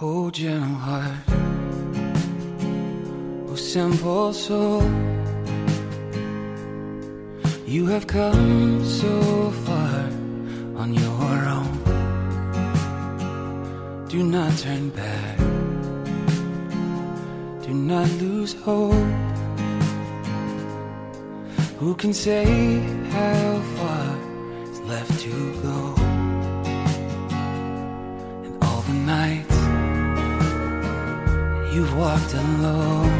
Oh, gentle heart, oh, simple soul, you have come so far on your own. Do not turn back, do not lose hope. Who can say how far is left to go? And all the nights you've walked alone,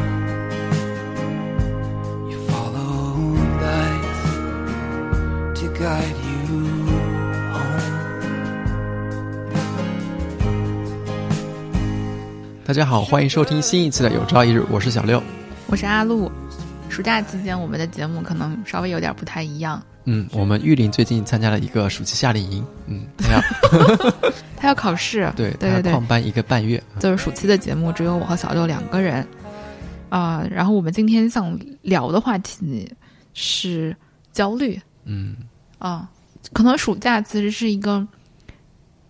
you followed lights to guide you home. 大家好，欢迎收听新一期的《有朝一日》，我是小六。我是阿露。暑假期间，我们的节目可能稍微有点不太一样。嗯，我们玉林最近参加了一个暑期夏令营，嗯，他要 他要考试，对对对对。旷班一个半月。就是暑期的节目只有我和小六两个人。啊、然后我们今天想聊的话题是焦虑。嗯。啊、可能暑假其实是一个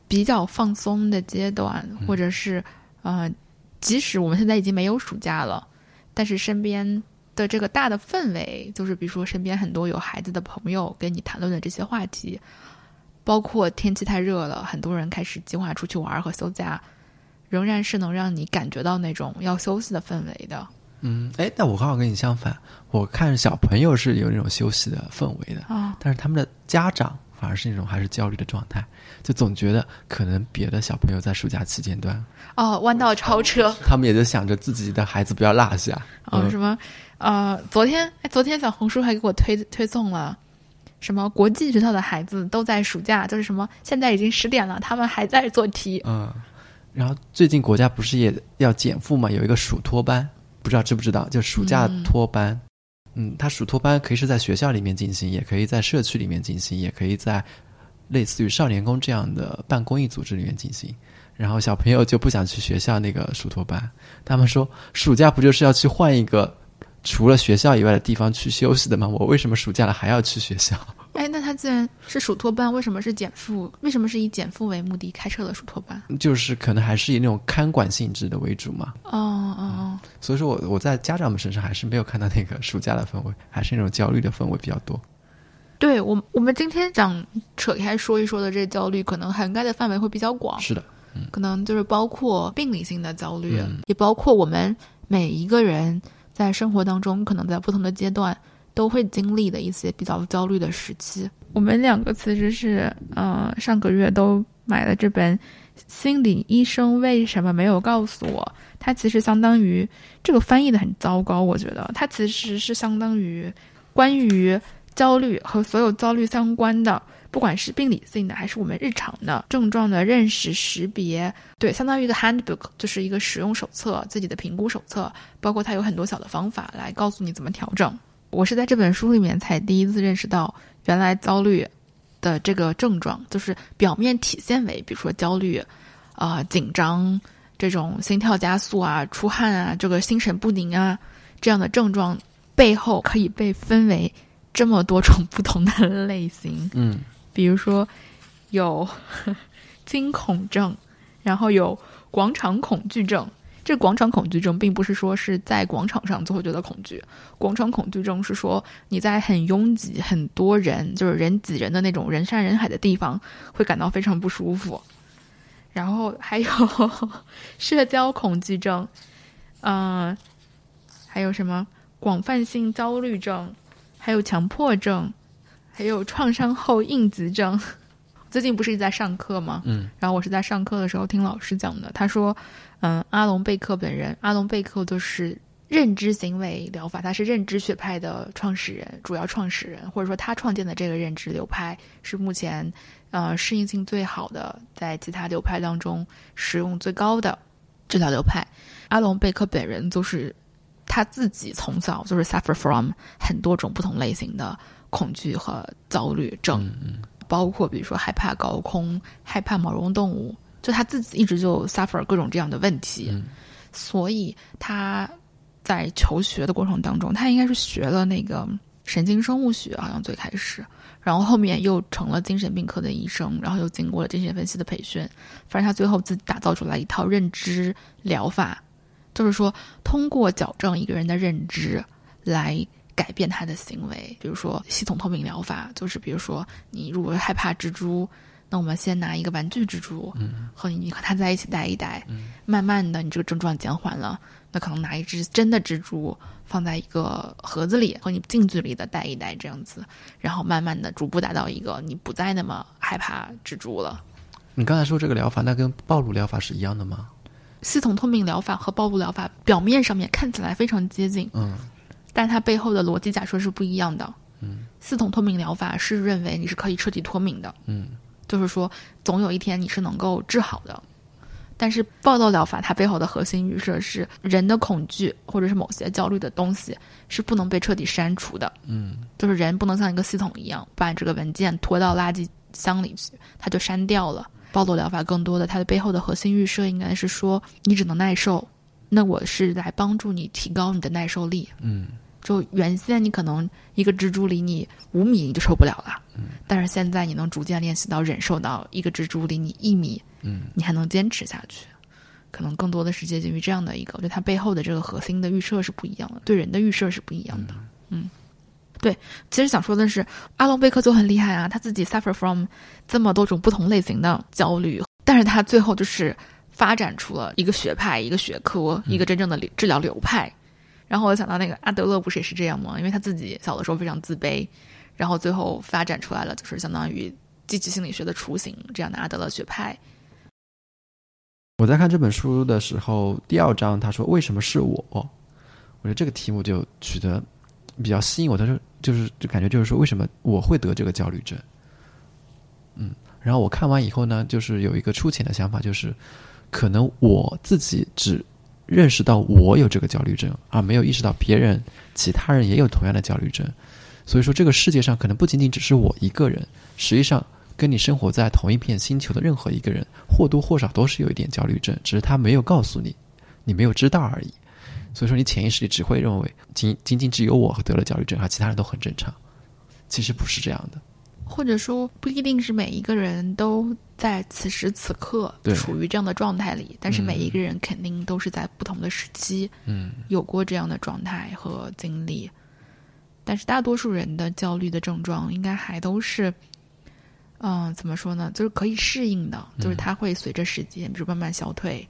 比较放松的阶段，或者是呃，即使我们现在已经没有暑假了，但是身边的这个大的氛围，就是比如说身边很多有孩子的朋友跟你谈论的这些话题，包括天气太热了，很多人开始计划出去玩和休假，仍然是能让你感觉到那种要休息的氛围的嗯，哎，那我刚好跟你相反，我看小朋友是有那种休息的氛围的，啊。但是他们的家长反而是那种还是焦虑的状态，就总觉得可能别的小朋友在暑假期间段，哦，弯道超车，他们也就想着自己的孩子不要落下。哦，嗯什么？呃，昨天哎，昨天小红书还给我推推送了，什么国际学校的孩子都在暑假，就是什么现在已经十点了，他们还在做题。嗯，然后最近国家不是也要减负嘛，有一个暑托班，不知道知不知道？就暑假托班。嗯，它暑托班可以是在学校里面进行，也可以在社区里面进行，也可以在类似于少年宫这样的办公益组织里面进行。然后小朋友就不想去学校那个暑托班，他们说暑假不就是要去换一个除了学校以外的地方去休息的吗？我为什么暑假了还要去学校？哎，那他既然是暑托班，为什么是减负？为什么是以减负为目的开设的暑托班？就是可能还是以那种看管性质的为主嘛。哦哦哦所以说我我在家长们身上还是没有看到那个暑假的氛围，还是那种焦虑的氛围比较多。对我我们今天想扯开说一说的这焦虑，可能涵盖的范围会比较广，是的，可能就是包括病理性的焦虑，嗯也包括我们每一个人在生活当中，可能在不同的阶段都会经历的一些比较焦虑的时期。我们两个其实是，呃，上个月都买了这本《心理医生为什么没有告诉我》，它其实相当于这个翻译的很糟糕，我觉得它其实是相当于关于焦虑和所有焦虑相关的。不管是病理性的还是我们日常的症状的认识、识别，对，相当于一个 handbook，就是一个使用手册，自己的评估手册，包括它有很多小的方法来告诉你怎么调整。我是在这本书里面才第一次认识到，原来焦虑的这个症状，就是表面体现为，比如说焦虑、啊、紧张这种心跳加速啊、出汗啊、这个心神不宁啊这样的症状背后，可以被分为这么多种不同的 类型。嗯比如说有 惊恐症，然后有广场恐惧症。这广场恐惧症并不是说是在广场上就会觉得恐惧，广场恐惧症是说你在很拥挤、很多人，就是人挤人的那种人山人海的地方，会感到非常不舒服。然后还有 社交恐惧症，嗯、还有什么广泛性焦虑症，还有强迫症，还有创伤后应激症。最近不是一直在上课吗？嗯然后我是在上课的时候听老师讲的，他说，嗯，阿隆贝克本人，阿隆贝克就是认知行为疗法，他是认知学派的创始人，主要创始人，或者说他创建的这个认知流派是目前呃适应性最好的，在其他流派当中使用最高的治疗流派。阿隆贝克本人就是他自己从小就是 suffer from 很多种不同类型的恐惧和焦虑症。包括比如说害怕高空、害怕毛绒动物，就他自己一直就 suffer 各种这样的问题，嗯。所以他在求学的过程当中，他应该是学了那个神经生物学，好像最开始，然后后面又成了精神病科的医生，然后又经过了精神分析的培训，反正他最后自己打造出来一套认知疗法，就是说通过矫正一个人的认知来改变他的行为，比如说系统透明疗法，就是比如说你如果害怕蜘蛛。那我们先拿一个玩具蜘蛛，嗯和你和它在一起待一待，嗯慢慢的你这个症状减缓了，那可能拿一只真的蜘蛛放在一个盒子里，和你近距离的待一待这样子，然后慢慢的逐步达到一个你不再那么害怕蜘蛛了。你刚才说这个疗法，那跟暴露疗法是一样的吗？系统透明疗法和暴露疗法表面上面看起来非常接近，嗯但它背后的逻辑假设是不一样的。嗯系统脱敏疗法是认为你是可以彻底脱敏的，嗯就是说总有一天你是能够治好的。但是暴露疗法它背后的核心预设是人的恐惧或者是某些焦虑的东西是不能被彻底删除的，嗯就是人不能像一个系统一样把这个文件拖到垃圾箱里去，它就删掉了。暴露疗法更多的它的背后的核心预设应该是说你只能耐受，那我是来帮助你提高你的耐受力。嗯就原先你可能一个蜘蛛离你五米你就受不了了，但是现在你能逐渐练习到忍受到一个蜘蛛离你一米，嗯你还能坚持下去。可能更多的是接近于这样的一个，我觉得它背后的这个核心的预设是不一样的，对人的预设是不一样的。嗯，对，其实想说的是，阿隆贝克就很厉害啊，他自己 suffer from 这么多种不同类型的焦虑，但是他最后就是发展出了一个学派、一个学科、一个真正的理治疗流派。然后我想到那个阿德勒不是也是这样吗？因为他自己小的时候非常自卑，然后最后发展出来了，就是相当于积极心理学的雏形这样的阿德勒学派。我在看这本书的时候，第二章他说：“为什么是我？”我觉得这个题目就取得比较吸引我。他说：“就是就感觉就是说，为什么我会得这个焦虑症？”嗯，然后我看完以后呢，就是有一个粗浅的想法，就是可能我自己只认识到我有这个焦虑症，而没有意识到别人、其他人也有同样的焦虑症。所以说，这个世界上可能不仅仅只是我一个人，实际上跟你生活在同一片星球的任何一个人，或多或少都是有一点焦虑症，只是他没有告诉你，你没有知道而已。所以说，你潜意识里只会认为仅仅仅只有我得了焦虑症，而其他人都很正常。其实不是这样的。或者说不一定是每一个人都在此时此刻处于这样的状态里，但是嗯每一个人肯定都是在不同的时期嗯有过这样的状态和经历。但是大多数人的焦虑的症状应该还都是，嗯、怎么说呢？就是可以适应的，就是它会随着时间，比如慢慢消退，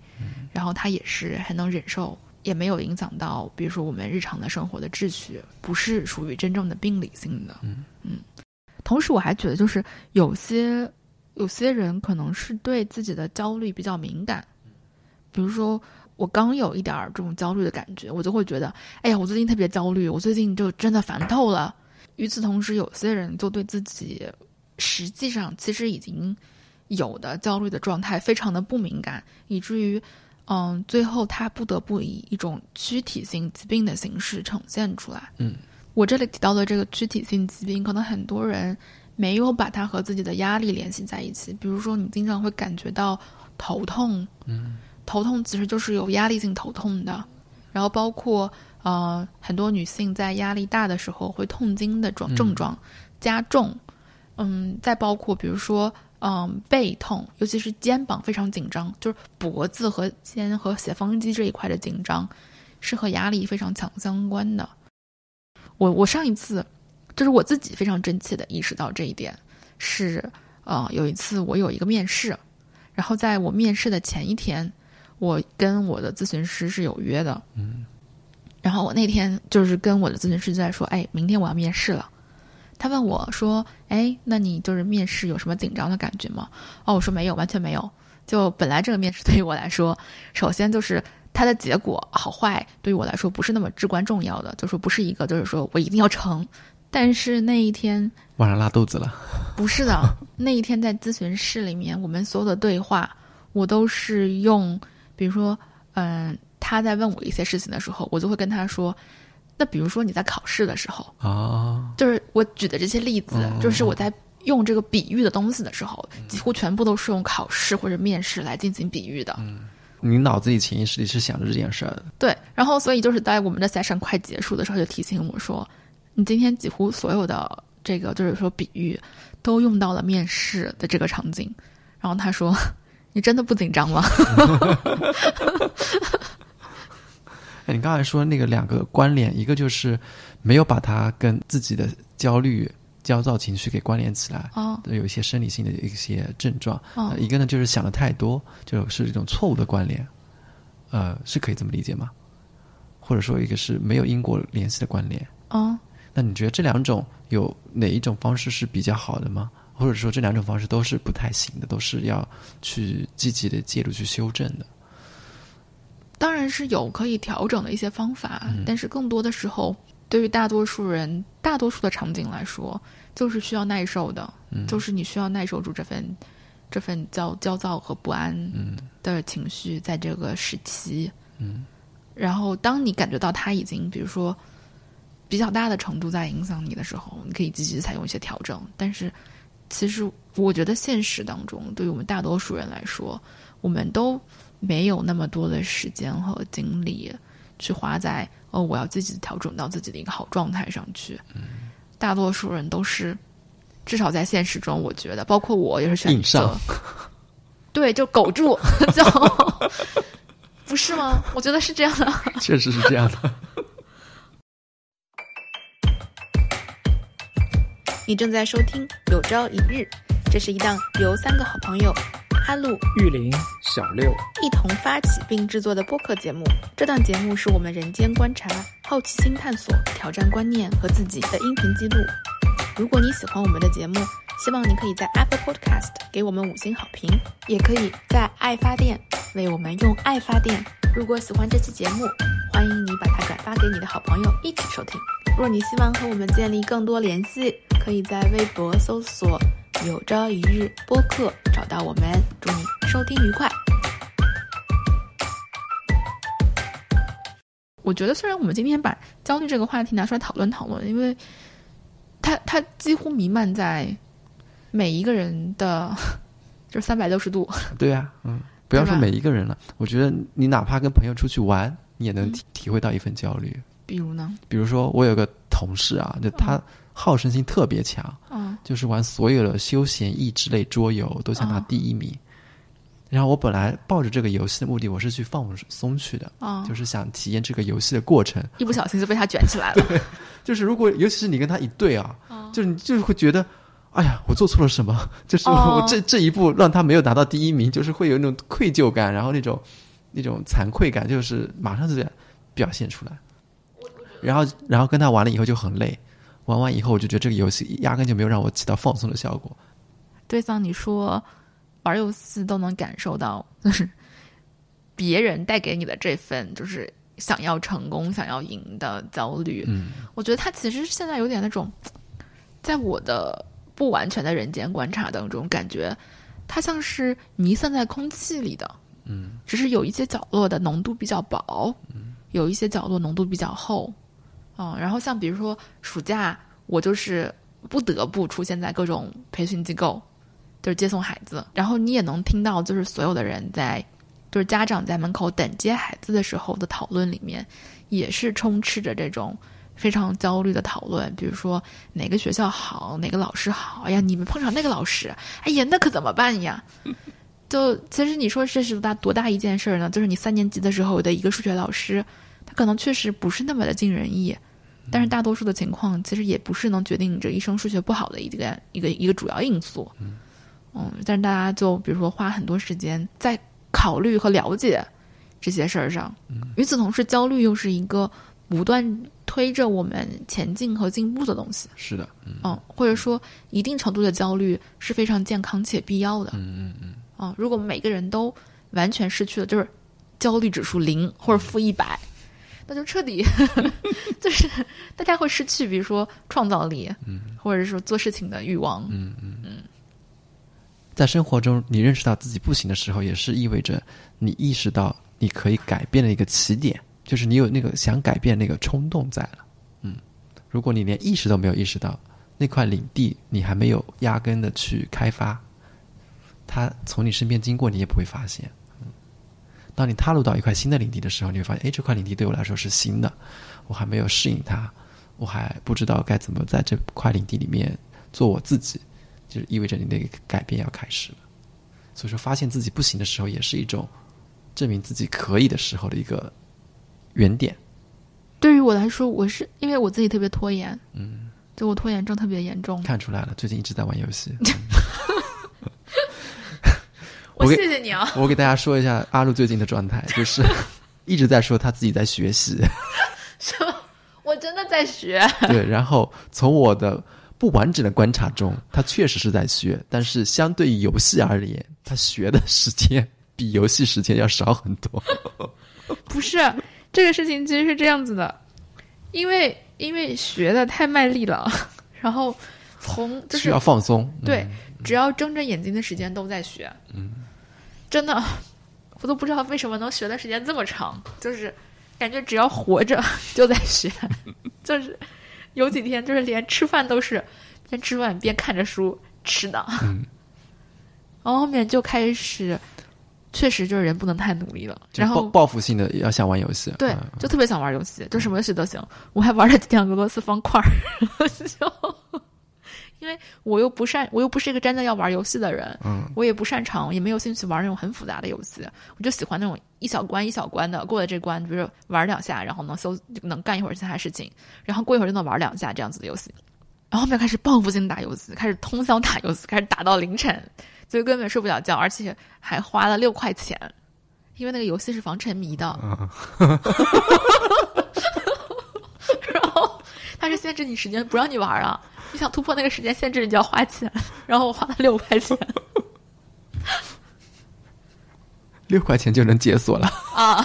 然后它也是还能忍受，也没有影响到，比如说我们日常的生活的秩序，不是属于真正的病理性的。嗯同时，我还觉得就是有些有些人可能是对自己的焦虑比较敏感，比如说我刚有一点儿这种焦虑的感觉，我就会觉得，哎呀，我最近特别焦虑，我最近就真的烦透了。与此同时，有些人就对自己实际上其实已经有的焦虑的状态非常的不敏感，以至于。嗯，最后他不得不以一种躯体性疾病的形式呈现出来。嗯，我这里提到的这个躯体性疾病，可能很多人没有把它和自己的压力联系在一起。比如说，你经常会感觉到头痛，嗯，头痛其实就是有压力性头痛的。然后包括呃，很多女性在压力大的时候会痛经的状嗯症状加重。嗯，再包括比如说。嗯，背痛，尤其是肩膀非常紧张，就是脖子和肩和斜方肌这一块的紧张，是和压力非常强相关的。我我上一次，就是我自己非常真切的意识到这一点，是呃有一次我有一个面试，然后在我面试的前一天，我跟我的咨询师是有约的，嗯，然后我那天就是跟我的咨询师在说，哎，明天我要面试了。他问我说：“哎，那你就是面试有什么紧张的感觉吗？”哦，我说没有，完全没有。就本来这个面试对于我来说，首先就是它的结果好坏对于我来说不是那么至关重要的，就说不是一个就是说我一定要成。但是那一天晚上拉肚子了。不是的，那一天在咨询室里面，我们所有的对话，我都是用，比如说，嗯，他在问我一些事情的时候，我就会跟他说。那比如说你在考试的时候啊，就是我举的这些例子，哦就是我在用这个比喻的东西的时候，几乎全部都是用考试或者面试来进行比喻的。你脑子里潜意识里是想着这件事儿的。对，然后所以就是在我们的 session 快结束的时候，就提醒我说，你今天几乎所有的这个就是说比喻，都用到了面试的这个场景。然后他说：“ 你真的不紧张吗？” 哎，你刚才说那个两个关联，一个就是没有把它跟自己的焦虑、焦躁情绪给关联起来，哦，有一些生理性的一些症状。哦呃一个呢就是想的太多，就是一种错误的关联，呃，是可以这么理解吗？或者说一个是没有因果联系的关联？哦，那你觉得这两种有哪一种方式是比较好的吗？或者说这两种方式都是不太行的，都是要去积极的介入去修正的？当然是有可以调整的一些方法，但是更多的时候，对于大多数人、大多数的场景来说，就是需要耐受的，就是你需要耐受住这份这份焦焦躁和不安的情绪，在这个时期，嗯，然后当你感觉到它已经，比如说比较大的程度在影响你的时候，你可以积极采用一些调整。但是，其实我觉得现实当中，对于我们大多数人来说，我们都没有那么多的时间和精力去花在哦，我要自己调整到自己的一个好状态上去。大多数人都是，至少在现实中，我觉得，包括我也是选择，对，就苟住，就不是吗？我觉得是这样的。确实是这样的。你正在收听《有朝一日》，这是一档由三个好朋友阿路、玉林、小六，一同发起并制作的播客节目。这档节目是我们人间观察、好奇心探索、挑战观念和自己的音频记录。如果你喜欢我们的节目，希望你可以在 Apple Podcast 给我们五星好评，也可以在爱发电为我们用爱发电。如果喜欢这期节目，欢迎你把它转发给你的好朋友一起收听。若你希望和我们建立更多联系，可以在微博搜索“有朝一日播客”找到我们。祝你收听愉快！我觉得，虽然我们今天把焦虑这个话题拿出来讨论讨论，因为它它几乎弥漫在每一个人的，就是三百六十度。对呀、嗯，不要说每一个人了，我觉得你哪怕跟朋友出去玩，你也能体体会到一份焦虑。比如呢，比如说，我有个同事啊，就他好胜心特别强，嗯就是玩所有的休闲益智类桌游都想拿哦第一名。然后我本来抱着这个游戏的目的，我是去放松去的，啊，就是想体验这个游戏的过程。一不小心就被他卷起来了。就是如果尤其是你跟他一对啊，哦就是你就是会觉得，哎呀，我做错了什么？就是哦我这、这一步让他没有拿到第一名，就是会有那种愧疚感，然后那种那种惭愧感，就是马上就得表现出来。然后然后跟他玩了以后就很累，玩完以后我就觉得这个游戏压根就没有让我起到放松的效果。对，像你说玩游戏都能感受到，就是别人带给你的这份就是想要成功、想要赢的焦虑。嗯，我觉得他其实现在有点那种，在我的不完全的人间观察当中，感觉它像是弥散在空气里的。嗯，只是有一些角落的浓度比较薄，有一些角落浓度比较厚。嗯，然后像比如说暑假，我就是不得不出现在各种培训机构，就是接送孩子。然后你也能听到，就是所有的人在，就是家长在门口等接孩子的时候的讨论里面，也是充斥着这种非常焦虑的讨论。比如说哪个学校好，哪个老师好，哎呀，你们碰上那个老师，哎呀，那可怎么办呀？就其实你说这是多大多大一件事儿呢？就是你三年级的时候的一个数学老师，他可能确实不是那么的尽人意，但是大多数的情况其实也不是能决定你这一生数学不好的一个一个一个主要因素。嗯，但是大家就比如说花很多时间在考虑和了解这些事儿上。与此同时，焦虑又是一个不断推着我们前进和进步的东西。是的，嗯嗯，或者说一定程度的焦虑是非常健康且必要的。嗯嗯嗯，啊，如果每个人都完全失去了，就是焦虑指数零或者负一百，那就彻底 就是大家会失去，比如说创造力，嗯，或者是说做事情的欲望，嗯嗯嗯，在生活中，你认识到自己不行的时候，也是意味着你意识到你可以改变的一个起点，就是你有那个想改变那个冲动在了。嗯，如果你连意识都没有意识到那块领地，你还没有压根的去开发，它从你身边经过，你也不会发现。嗯，当你踏入到一块新的领地的时候，你会发现，哎，这块领地对我来说是新的，我还没有适应它，我还不知道该怎么在这块领地里面做我自己，就是意味着你的改变要开始了。所以说，发现自己不行的时候，也是一种证明自己可以的时候的一个原点。对于我来说，我是因为我自己特别拖延，嗯，就我拖延症特别严重。看出来了，最近一直在玩游戏。我谢谢你啊！我给大家说一下阿路最近的状态，就是 一直在说他自己在学习，什么我真的在学，对。然后从我的不完整的观察中，他确实是在学，但是相对于游戏而言，他学的时间比游戏时间要少很多。不是这个事情，其实是这样子的，因为因为学的太卖力了，然后从就是需要放松，嗯对，只要睁着眼睛的时间都在学，嗯，真的，我都不知道为什么能学的时间这么长，就是感觉只要活着就在学，就是有几天就是连吃饭都是边吃饭边看着书吃的，嗯 然后后面就开始，确实就是人不能太努力了，然后。报报复性的要想玩游戏，对嗯，就特别想玩游戏，就什么游戏都行。我还玩了几天俄罗斯方块因为我又不擅，我又不是一个真的要玩游戏的人，嗯，我也不擅长，也没有兴趣玩那种很复杂的游戏。我就喜欢那种一小关一小关的，过了这关，比如说玩两下，然后能搜能干一会儿其他事情，然后过一会儿就能玩两下这样子的游戏。然后后面开始报复性打游戏，开始通宵打游戏，开始打到凌晨，就根本睡不了觉，而且还花了六块钱，因为那个游戏是防沉迷的。它是限制你时间，不让你玩啊。你想突破那个时间限制，你就要花钱。然后我花了六块钱 六块钱就能解锁了，啊，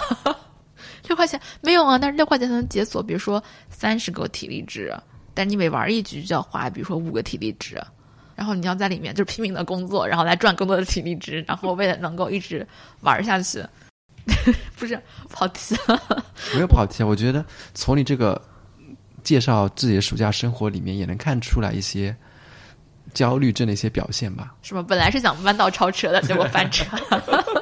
六块钱没有啊，但是六块钱才能解锁，比如说三十个体力值，但你每玩一局就要花，比如说五个体力值。然后你要在里面就是拼命的工作，然后来赚更多的体力值，然后为了能够一直玩下去，不是跑题了。没有跑题啊。我觉得从你这个介绍自己的暑假生活里面，也能看出来一些焦虑症的一些表现吧。是吧？本来是想弯道超车的，结果翻车。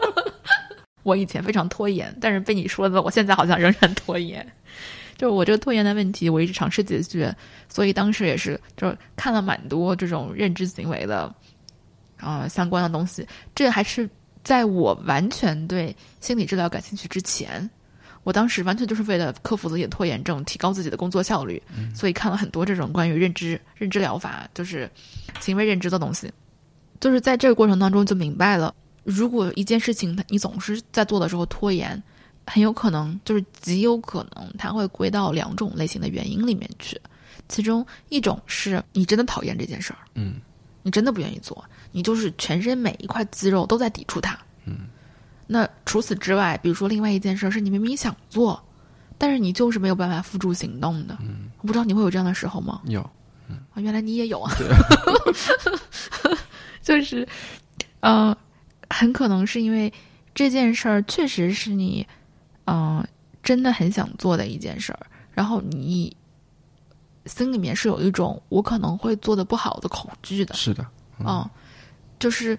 我以前非常拖延，但是被你说的，我现在好像仍然拖延。就我这个拖延的问题，我一直尝试解决，所以当时也是就是看了蛮多这种认知行为的啊、相关的东西。这还是在我完全对心理治疗感兴趣之前，我当时完全就是为了克服自己的拖延症，提高自己的工作效率，所以看了很多这种关于认知认知疗法，就是行为认知的东西。就是在这个过程当中就明白了，如果一件事情它你总是在做的时候拖延，很有可能就是极有可能它会归到两种类型的原因里面去。其中一种是你真的讨厌这件事儿，嗯，你真的不愿意做，你就是全身每一块肌肉都在抵触它，嗯。那除此之外，比如说另外一件事儿是你明明想做，但是你就是没有办法付诸行动的，嗯。我不知道你会有这样的时候吗？有，啊，原来你也有啊，就是，呃，很可能是因为这件事儿确实是你，嗯、真的很想做的一件事儿，然后你心里面是有一种我可能会做的不好的恐惧的，是的，嗯，就是，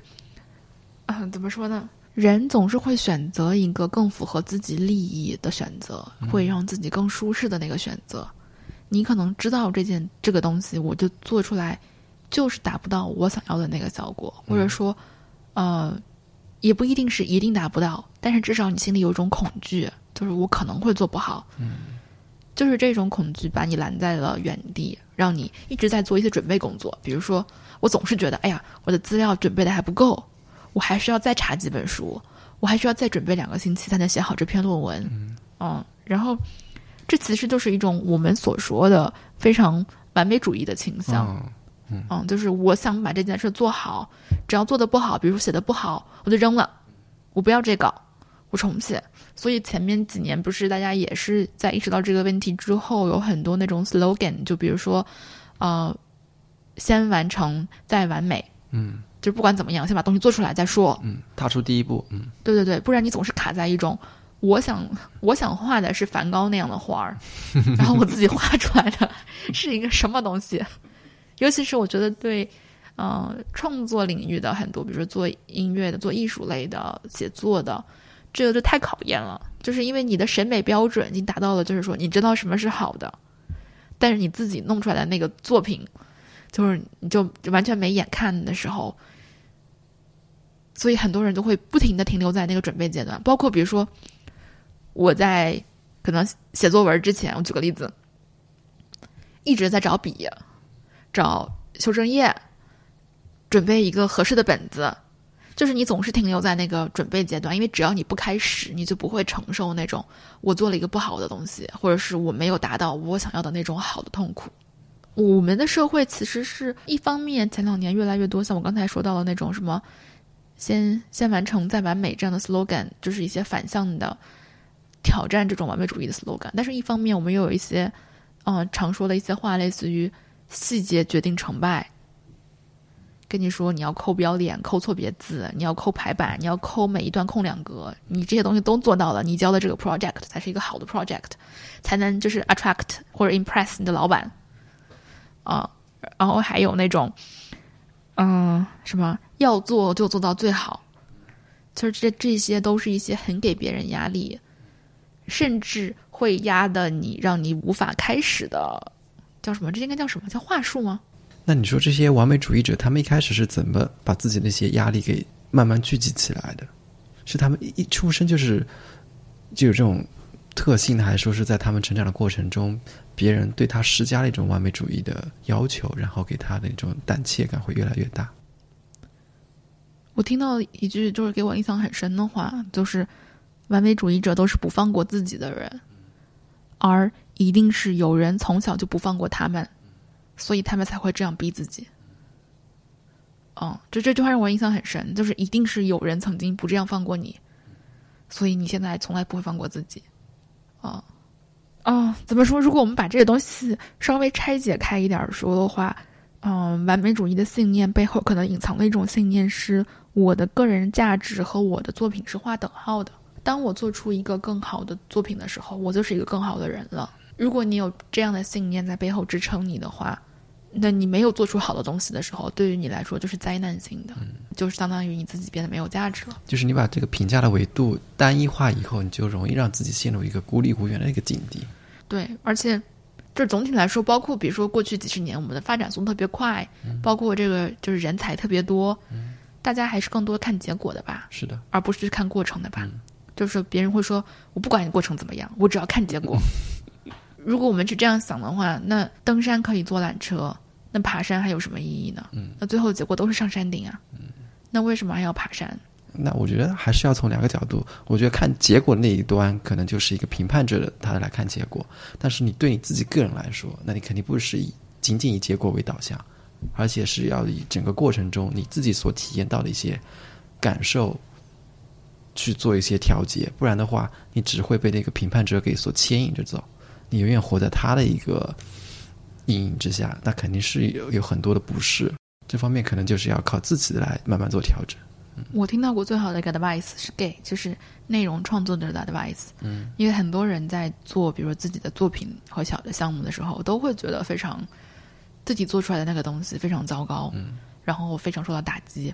啊、怎么说呢？人总是会选择一个更符合自己利益的选择，会让自己更舒适的那个选择。你可能知道这件这个东西，我就做出来，就是达不到我想要的那个效果，或者说，呃，也不一定是一定达不到，但是至少你心里有一种恐惧，就是我可能会做不好。就是这种恐惧把你拦在了原地，让你一直在做一些准备工作。比如说，我总是觉得，哎呀，我的资料准备的还不够，我还需要再查几本书，我还需要再准备两个星期才能写好这篇论文。嗯然后这其实就是一种我们所说的非常完美主义的倾向。嗯，嗯，就是我想把这件事做好，只要做的不好，比如说写的不好，我就扔了，我不要这个，我重写。所以前面几年不是大家也是在意识到这个问题之后，有很多那种 slogan，就比如说，呃，先完成再完美，嗯就不管怎么样，先把东西做出来再说。嗯，踏出第一步，嗯对对对，不然你总是卡在一种，我想我想画的是梵高那样的画儿，然后我自己画出来的是一个什么东西？尤其是我觉得对，呃，创作领域的很多，比如说做音乐的、做艺术类的、写作的，这个就太考验了。就是因为你的审美标准已经达到了，就是说你知道什么是好的，但是你自己弄出来的那个作品，就是你就完全没眼看的时候，所以很多人都会不停的停留在那个准备阶段。包括比如说，我在可能写作文之前，我举个例子，一直在找笔，找修正液，准备一个合适的本子。就是你总是停留在那个准备阶段，因为只要你不开始，你就不会承受那种我做了一个不好的东西，或者是我没有达到我想要的那种好的痛苦。我们的社会其实是一方面，前两年越来越多像我刚才说到的那种什么“先先完成再完美”这样的 slogan，就是一些反向的挑战这种完美主义的 slogan。但是，一方面我们又有一些嗯常说的一些话，类似于“细节决定成败”。跟你说，你要抠标点，抠错别字，你要抠排版，你要抠每一段空两格，你这些东西都做到了，你交的这个 project 才是一个好的 project，才能就是 attract 或者 impress 你的老板啊。然后还有那种，嗯，什么要做就做到最好，其实这这些都是一些很给别人压力，甚至会压的你让你无法开始的，叫什么？这应该叫什么叫话术吗？那你说这些完美主义者，他们一开始是怎么把自己那些压力给慢慢聚集起来的？是他们一出生就是就有这种特性呢，还是说是在他们成长的过程中，别人对他施加了一种完美主义的要求，然后给他的一种胆怯感会越来越大？我听到一句就是给我印象很深的话，就是完美主义者都是不放过自己的人，而一定是有人从小就不放过他们。所以他们才会这样逼自己。嗯，就这句话让我印象很深，就是一定是有人曾经不这样放过你，所以你现在从来不会放过自己。啊，哦，怎么说？如果我们把这个东西稍微拆解开一点说的话，嗯，完美主义的信念背后可能隐藏的一种信念是：我的个人价值和我的作品是划等号的。当我做出一个更好的作品的时候，我就是一个更好的人了。如果你有这样的信念在背后支撑你的话，那你没有做出好的东西的时候，对于你来说就是灾难性的，就是相当于你自己变得没有价值了。就是你把这个评价的维度单一化以后，你就容易让自己陷入一个孤立无援的一个境地。对，而且这总体来说，包括比如说过去几十年，我们的发展速度特别快，包括这个就是人才特别多，大家还是更多看结果的吧？是的，而不是去看过程的吧？就是别人会说，我不管你过程怎么样，我只要看结果。如果我们是这样想的话，那登山可以坐缆车，那爬山还有什么意义呢？嗯，那最后结果都是上山顶啊。嗯，那为什么还要爬山？那我觉得还是要从两个角度。我觉得看结果那一端，可能就是一个评判者的他来看结果。但是你对你自己个人来说，那你肯定不是以仅仅以结果为导向，而且是要以整个过程中你自己所体验到的一些感受去做一些调节。不然的话，你只会被那个评判者给所牵引着走。你永远活在他的一个阴影之下，那肯定是有有很多的不适。这方面可能就是要靠自己来慢慢做调整。我听到过最好的一个 advice 是给，就是内容创作者的 advice。嗯，因为很多人在做，比如说自己的作品和小的项目的时候，都会觉得非常自己做出来的那个东西非常糟糕，嗯，然后非常受到打击。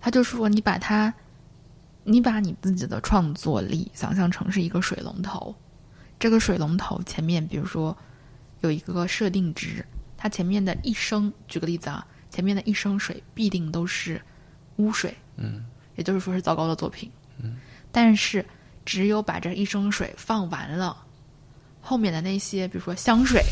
他就说：“你把它，你把你自己的创作力想象成是一个水龙头。”这个水龙头前面，比如说有一个设定值，它前面的一升，举个例子啊，前面的一升水必定都是污水，嗯，也就是说是糟糕的作品，嗯，但是只有把这一升水放完了，后面的那些，比如说香水，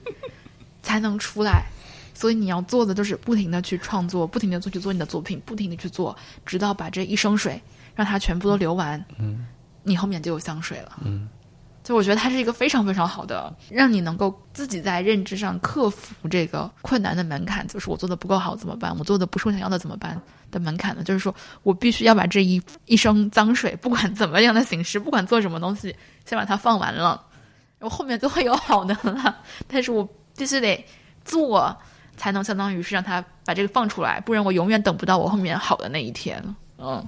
才能出来。所以你要做的就是不停的去创作，不停的做去做你的作品，不停的去做，直到把这一升水让它全部都流完，嗯，你后面就有香水了，嗯。就我觉得它是一个非常非常好的，让你能够自己在认知上克服这个困难的门槛。就是我做的不够好怎么办？我做的不是我想要的怎么办的门槛呢？就是说我必须要把这一一升脏水，不管怎么样的形式，不管做什么东西，先把它放完了，我后面就会有好的了。但是我必须得做，才能相当于是让他把这个放出来，不然我永远等不到我后面好的那一天。嗯，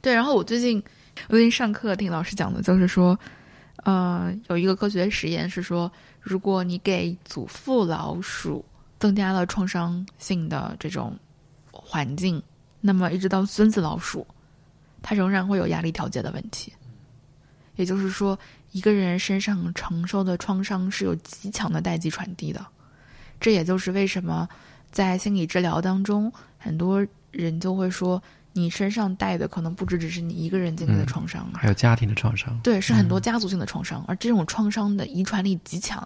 对。然后我最近我最近上课听老师讲的，就是说。呃，有一个科学实验是说，如果你给祖父老鼠增加了创伤性的这种环境，那么一直到孙子老鼠，它仍然会有压力调节的问题。也就是说，一个人身上承受的创伤是有极强的代际传递的。这也就是为什么在心理治疗当中，很多人就会说，你身上带的可能不只只是你一个人经历的创伤，还有家庭的创伤。对，是很多家族性的创伤，而这种创伤的遗传力极强。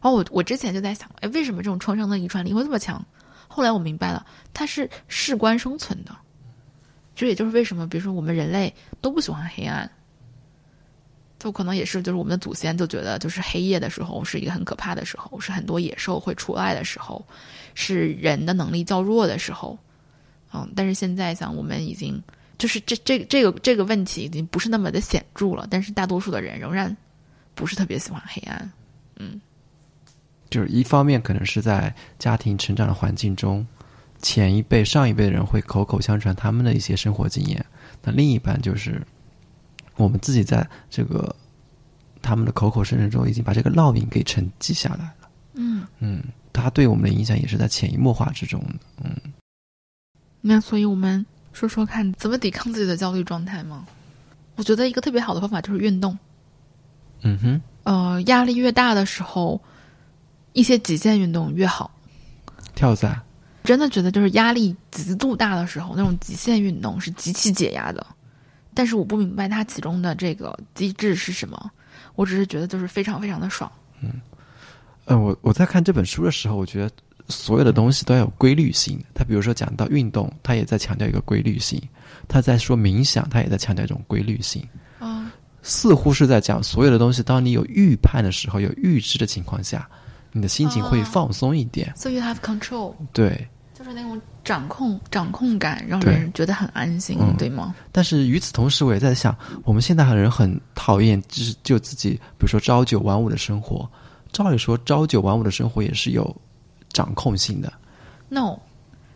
然后我我之前就在想，哎，为什么这种创伤的遗传力会这么强？后来我明白了，它是事关生存的。这也就是为什么，比如说我们人类都不喜欢黑暗，就可能也是就是我们的祖先就觉得，就是黑夜的时候是一个很可怕的时候，是很多野兽会出来的时候，是人的能力较弱的时候。嗯，但是现在想我们已经就是这这这个这个问题已经不是那么的显著了，但是大多数的人仍然不是特别喜欢黑暗。嗯。就是一方面可能是在家庭成长的环境中，前一辈、上一辈的人会口口相传他们的一些生活经验，那另一半就是我们自己在这个他们的口口声声中已经把这个烙印给沉积下来了。嗯嗯，他对我们的影响也是在潜移默化之中的。嗯，那所以我们说说看，怎么抵抗自己的焦虑状态吗？我觉得一个特别好的方法就是运动。嗯哼，呃，压力越大的时候。一些极限运动越好，跳伞，真的觉得就是压力极度大的时候，那种极限运动是极其解压的。但是我不明白它其中的这个机制是什么，我只是觉得就是非常非常的爽。嗯，呃，我我在看这本书的时候，我觉得所有的东西都要有规律性。他比如说讲到运动，他也在强调一个规律性；他在说冥想，他也在强调一种规律性。啊，似乎是在讲所有的东西，当你有预判的时候，有预知的情况下。你的心情会放松一点，so you have control。对，就是那种掌控、掌控感，让人觉得很安心，对吗？但是与此同时，我也在想，我们现在的人很讨厌，就是就自己，比如说朝九晚五的生活。照理说，朝九晚五的生活也是有掌控性的。No，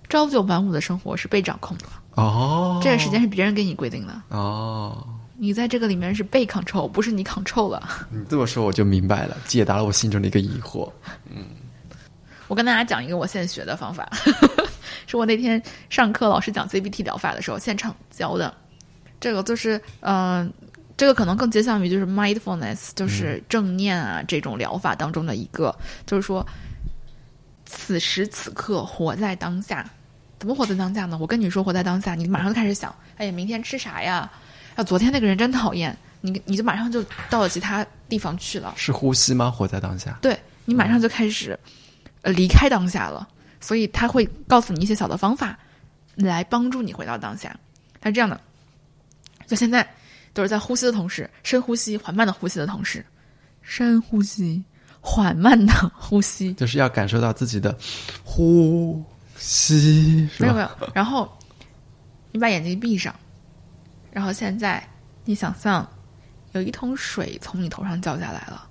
朝九晚五的生活是被掌控的。哦，这个时间是别人给你规定的。哦。你在这个里面是被 control，不是你 control 了。你这么说我就明白了，解答了我心中的一个疑惑。嗯，我跟大家讲一个我现在学的方法，是我那天上课老师讲 CBT 疗法的时候现场教的。这个就是，嗯，这个可能更接向于就是 mindfulness，就是正念啊这种疗法当中的一个，就是说，此时此刻活在当下。怎么活在当下呢？我跟你说活在当下，你马上就开始想，哎呀，明天吃啥呀？啊，昨天那个人真讨厌你，你就马上就到了其他地方去了。是呼吸吗？活在当下。对你马上就开始，呃，离开当下了。所以他会告诉你一些小的方法，来帮助你回到当下。他是这样的，就现在都是在呼吸的同时，深呼吸、缓慢的呼吸的同时，深呼吸、缓慢的呼吸，就是要感受到自己的呼吸。没有没有，然后你把眼睛闭上。然后现在，你想象有一桶水从你头上浇下来了，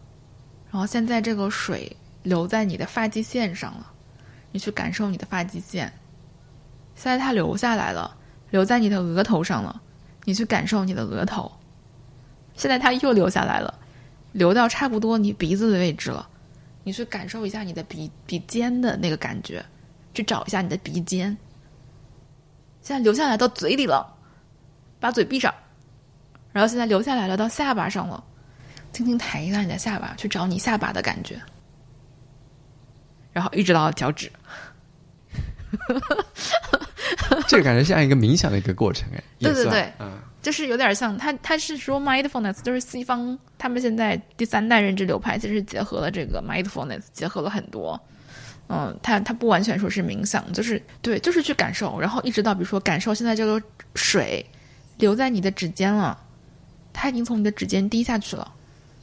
然后现在这个水流在你的发际线上了，你去感受你的发际线。现在它流下来了，流在你的额头上了，你去感受你的额头。现在它又流下来了，流到差不多你鼻子的位置了，你去感受一下你的鼻鼻尖的那个感觉，去找一下你的鼻尖。现在流下来到嘴里了。把嘴闭上，然后现在流下来了，到下巴上了，轻轻抬一下你的下巴，去找你下巴的感觉，然后一直到脚趾。这个感觉像一个冥想的一个过程，哎，对对对，嗯，就是有点像他，他是说 mindfulness，就是西方他们现在第三代认知流派，其实结合了这个 mindfulness，结合了很多，嗯，他他不完全说是冥想，就是对，就是去感受，然后一直到比如说感受现在这个水。留在你的指尖了，它已经从你的指尖滴下去了，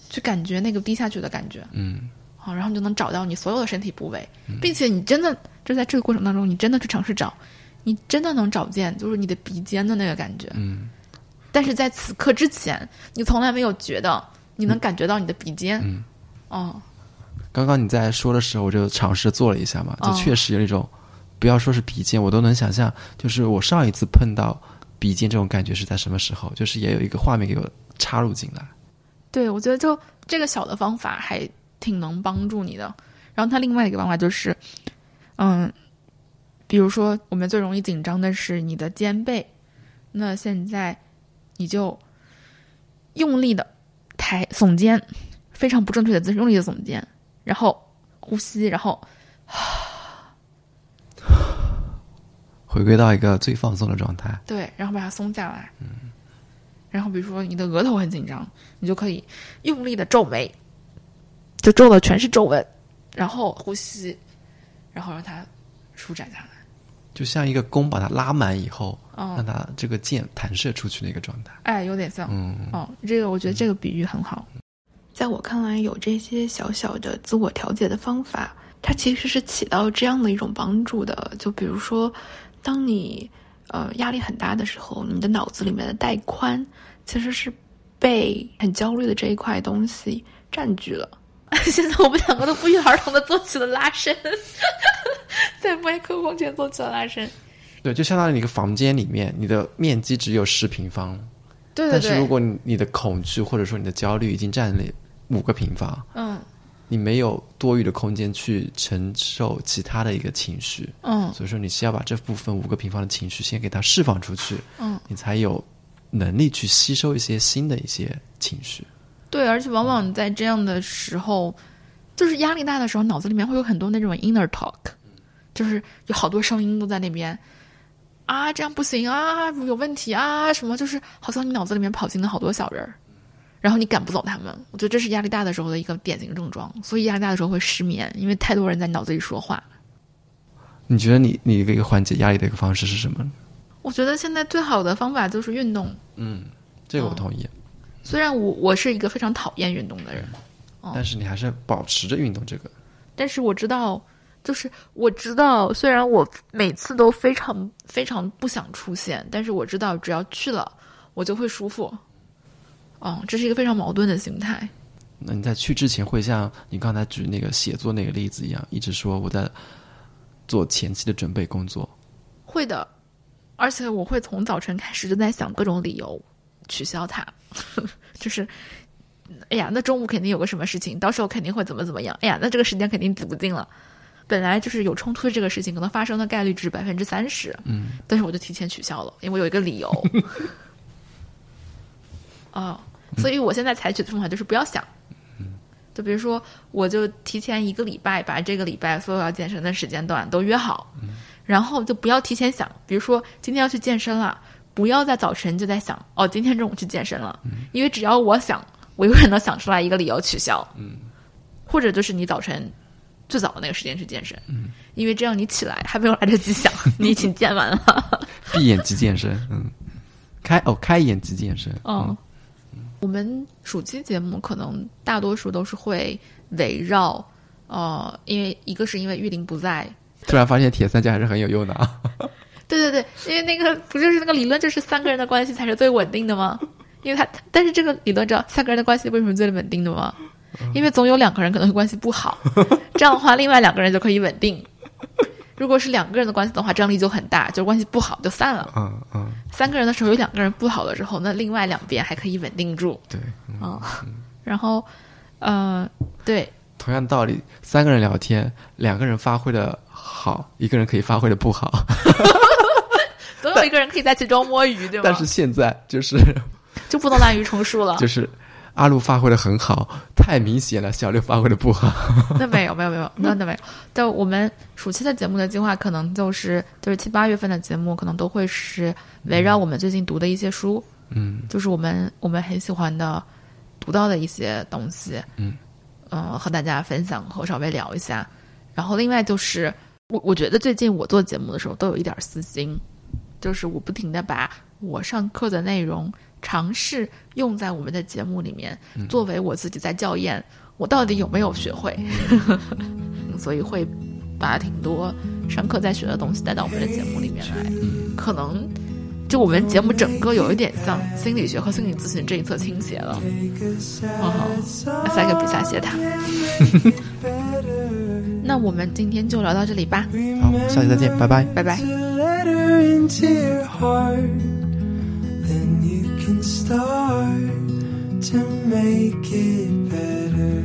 去感觉那个滴下去的感觉，嗯，好，然后你就能找到你所有的身体部位，并且你真的就在这个过程当中，你真的去尝试找，你真的能找见，就是你的鼻尖的那个感觉，嗯，但是在此刻之前，你从来没有觉得你能感觉到你的鼻尖，嗯，哦，刚刚你在说的时候，我就尝试做了一下嘛，就确实有一种，不要说是鼻尖，我都能想象，就是我上一次碰到。鼻尖这种感觉是在什么时候？就是也有一个画面给我插入进来。对，我觉得就这个小的方法还挺能帮助你的。然后它另外一个方法就是，嗯，比如说我们最容易紧张的是你的肩背，那现在你就用力的抬耸肩，非常不正确的姿势，用力的耸肩，然后呼吸，然后回归到一个最放松的状态。对，然后把它松下来。嗯。然后比如说你的额头很紧张，你就可以用力的皱眉，就皱的全是皱纹，然后呼吸，然后让它舒展下来。就像一个弓把它拉满以后，嗯让它这个箭弹射出去的一个状态。哎，有点像。嗯，哦，这个我觉得这个比喻很好。在我看来，有这些小小的自我调节的方法，它其实是起到这样的一种帮助的。就比如说，当你呃压力很大的时候，你的脑子里面的带宽其实是被很焦虑的这一块东西占据了。现在我们两个都不约而同的做起了拉伸，在麦克风前做起了拉伸。对，就相当于你一个房间里面，你的面积只有十平方，对对对，但是如果你你的恐惧或者说你的焦虑已经占了五个平方，嗯。你没有多余的空间去承受其他的一个情绪，嗯。所以说你需要把这部分五个平方的情绪先给它释放出去，嗯，你才有能力去吸收一些新的一些情绪。对，而且往往在这样的时候，就是压力大的时候，脑子里面会有很多那种 inner talk，就是有好多声音都在那边啊，这样不行啊，有问题啊，什么，就是好像你脑子里面跑进了好多小人儿，然后你赶不走他们。我觉得这是压力大的时候的一个典型症状，所以压力大的时候会失眠，因为太多人在脑子里说话。你觉得你你的一个缓解压力的一个方式是什么呢？我觉得现在最好的方法就是运动，嗯，这个我同意，虽然我我是一个非常讨厌运动的人。但是你还是保持着运动这个。但是我知道，就是我知道，虽然我每次都非常非常不想出现，但是我知道只要去了，我就会舒服。嗯，这是一个非常矛盾的心态。那你在去之前会像你刚才举那个写作那个例子一样，一直说我在做前期的准备工作。会的，而且我会从早晨开始就在想各种理由取消它，就是，哎呀，那中午肯定有个什么事情，到时候肯定会怎么怎么样，哎呀，那这个时间肯定挤不进了。本来就是有冲突的这个事情，可能发生的概率只是百分之三十，嗯，但是我就提前取消了，因为我有一个理由。哦，所以我现在采取的方法就是不要想，就比如说，我就提前一个礼拜把这个礼拜所有要健身的时间段都约好，然后就不要提前想，比如说今天要去健身了，不要在早晨就在想哦，今天中午去健身了，因为只要我想，我永远能想出来一个理由取消，嗯。或者就是你早晨最早的那个时间去健身，嗯。因为这样你起来还没有来得及想，你已经健完了。闭眼即健身，嗯，开哦开眼即健身，嗯，我们暑期节目可能大多数都是会围绕，呃，因为一个是因为玉林不在，突然发现铁三角还是很有用的啊。对对对，因为那个不就是那个理论，就是三个人的关系才是最稳定的吗？因为他，但是这个理论知道三个人的关系为什么最稳定的吗？因为总有两个人可能会关系不好，这样的话，另外两个人就可以稳定。如果是两个人的关系的话，张力就很大，就关系不好就散了。嗯嗯，三个人的时候有两个人不好的时候，那另外两边还可以稳定住。对，嗯啊、然后，呃，对，同样道理，三个人聊天，两个人发挥的好，一个人可以发挥的不好。总有一个人可以在其中摸鱼，对吗？但是现在就是 就不能滥竽充数了。就是阿路发挥的很好，太明显了，小六发挥的不好。那没有，没有，没有，那那没有。但我们暑期的节目的计划，可能就是就是七八月份的节目，可能都会是围绕我们最近读的一些书，嗯就是我们我们很喜欢的读到的一些东西，嗯，呃，和大家分享和稍微聊一下。然后另外就是我我觉得最近我做节目的时候都有一点私心，就是我不停的把我上课的内容尝试用在我们的节目里面，作为我自己在校验我到底有没有学会，所以会把挺多上课在学的东西带到我们的节目里面来，可能。就我们节目整个有一点向心理学和心理咨询这一侧倾斜了，嗯哼，塞个比萨斜塔。那我们今天就聊到这里吧，好，下期再见，拜拜。拜拜。Her into your heart, then you can start to make it better.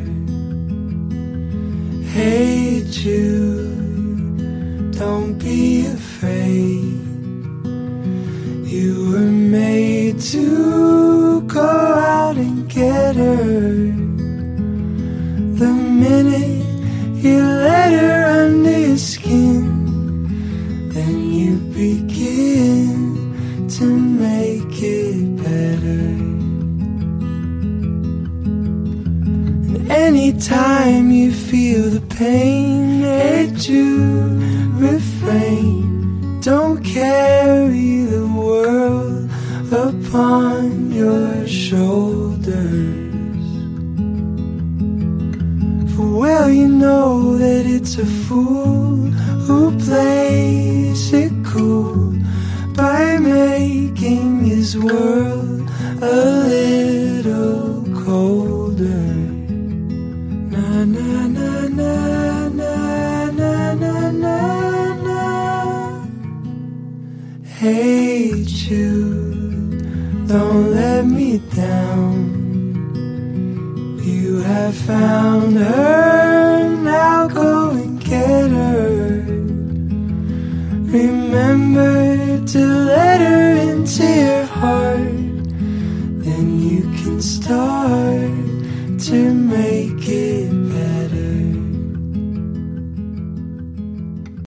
Hey Jude, don't be afraid. You were made to go out and get her. The minute you let her under your skin, you begin to make it better. Anytime you feel the pain, hate to refrain. Don't carry the world upon your shoulders. For well, you know that it's a fool who plays it by making his world a little colder. Na na na na na na na na na. Hate you, don't let me down. You have found